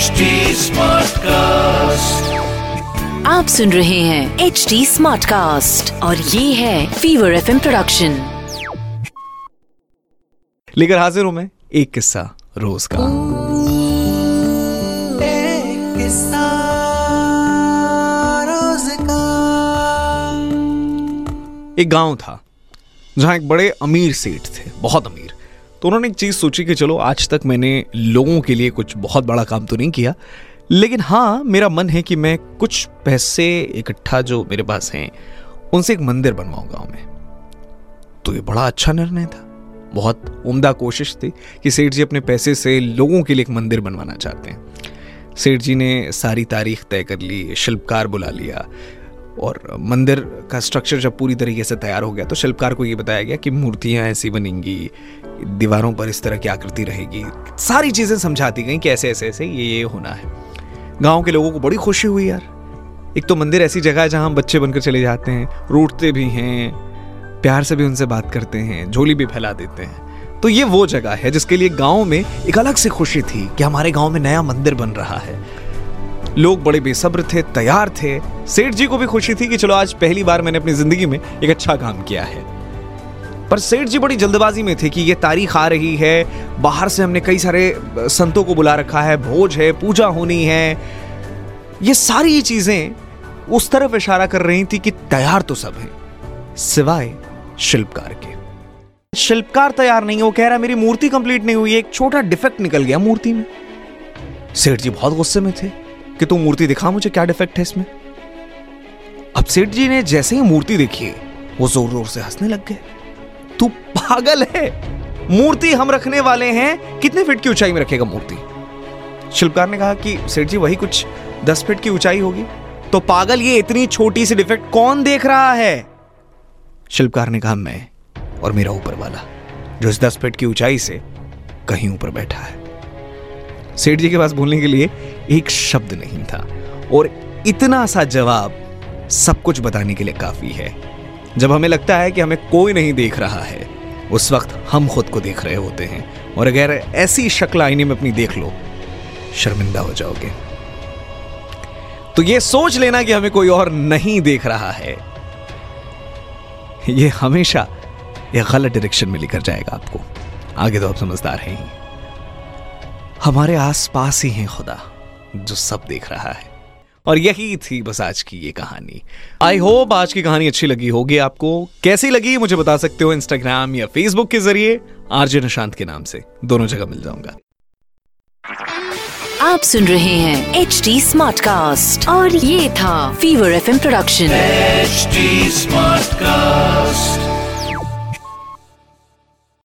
HD Smartcast. आप सुन रहे हैं एच डी स्मार्ट कास्ट और ये है फीवर एफ़ प्रोडक्शन लेकर हाजिर हूँ मैं एक किस्सा रोज का। एक गाँव था जहाँ एक बड़े अमीर सेठ थे बहुत अमीर। तो उन्होंने एक चीज़ सोची कि चलो, आज तक मैंने लोगों के लिए कुछ बहुत बड़ा काम तो नहीं किया, लेकिन हाँ मेरा मन है कि मैं कुछ पैसे इकट्ठा जो मेरे पास हैं, उनसे एक मंदिर बनवाऊं गाँव में। तो ये बड़ा अच्छा निर्णय था। बहुत उम्दा कोशिश थी कि सेठ जी अपने पैसे से लोगों के लिए एक मंदिर बनवाना चाहते हैं। सेठ जी ने सारी तारीख तय कर ली, शिल्पकार बुला लिया और मंदिर का स्ट्रक्चर जब पूरी तरीके से तैयार हो गया तो शिल्पकार को ये बताया गया कि मूर्तियाँ ऐसी बनेंगी दीवारों पर इस तरह की आकृति रहेगी। सारी चीज़ें समझाती गई कि ऐसे ऐसे ऐसे ये ये होना है। गाँव के लोगों को बड़ी खुशी हुई यार। एक तो मंदिर ऐसी जगह है जहाँ बच्चे बनकर चले जाते हैं, रूठते भी हैं, प्यार से भी उनसे बात करते हैं, झोली भी फैला देते हैं। तो ये वो जगह है जिसके लिए गाँव में एक अलग से खुशी थी कि हमारे गाँव में नया मंदिर बन रहा है। लोग बड़े बेसब्र थे, तैयार थे। सेठ जी को भी खुशी थी कि चलो आज पहली बार मैंने अपनी ज़िंदगी में एक अच्छा काम किया है। पर सेठ जी बड़ी जल्दबाजी में थे कि ये तारीख आ रही है, बाहर से हमने कई सारे संतों को बुला रखा है, भोज है, पूजा होनी है। ये सारी चीज़ें उस तरफ़ इशारा कर रही थी कि तैयार तो सब है, सिवाय शिल्पकार के। शिल्पकार तैयार नहीं है वो कह रहा मेरी मूर्ति कंप्लीट नहीं हुई, एक छोटा डिफेक्ट निकल गया मूर्ति में। सेठ जी बहुत गुस्से में थे। कि तू मूर्ति दिखा मुझे, क्या डिफेक्ट है इसमें? अब सेठ जी ने जैसे ही मूर्ति देखी, वो ज़ोर ज़ोर से हंसने लग गए। तू पागल है! मूर्ति हम रखने वाले हैं। कितने फीट की ऊंचाई में रखेगा मूर्ति? शिल्पकार ने कहा कि सेठ जी, वही कुछ दस फीट की ऊंचाई होगी। तो पागल ये इतनी छोटी सी डिफेक्ट कौन देख रहा है? शिल्पकार ने कहा, मैं और मेरा ऊपर वाला, जो इस दस फीट की ऊंचाई से कहीं ऊपर बैठा है। सेठ जी के पास बोलने के लिए एक शब्द नहीं था। और इतना सा जवाब सब कुछ बताने के लिए काफ़ी है। जब हमें लगता है कि हमें कोई नहीं देख रहा है, उस वक्त हम खुद को देख रहे होते हैं। और अगर ऐसी शक्ल आईने में अपनी देख लो, शर्मिंदा हो जाओगे। तो ये सोच लेना कि हमें कोई और नहीं देख रहा है। ये हमेशा ये गलत डायरेक्शन में लेकर जाएगा आपको। आगे तो आप समझदार हैं ही। हमारे आसपास ही है खुदा। जो सब देख रहा है। और यही थी बस आज की ये कहानी। आई होप आज की कहानी अच्छी लगी होगी आपको। कैसी लगी मुझे बता सकते हो इंस्टाग्राम या फेसबुक के ज़रिए। आरजे निशांत के नाम से। दोनों जगह मिल जाऊँगा। आप सुन रहे हैं एच डी स्मार्ट कास्ट और ये था fever F production H smart Smartcast.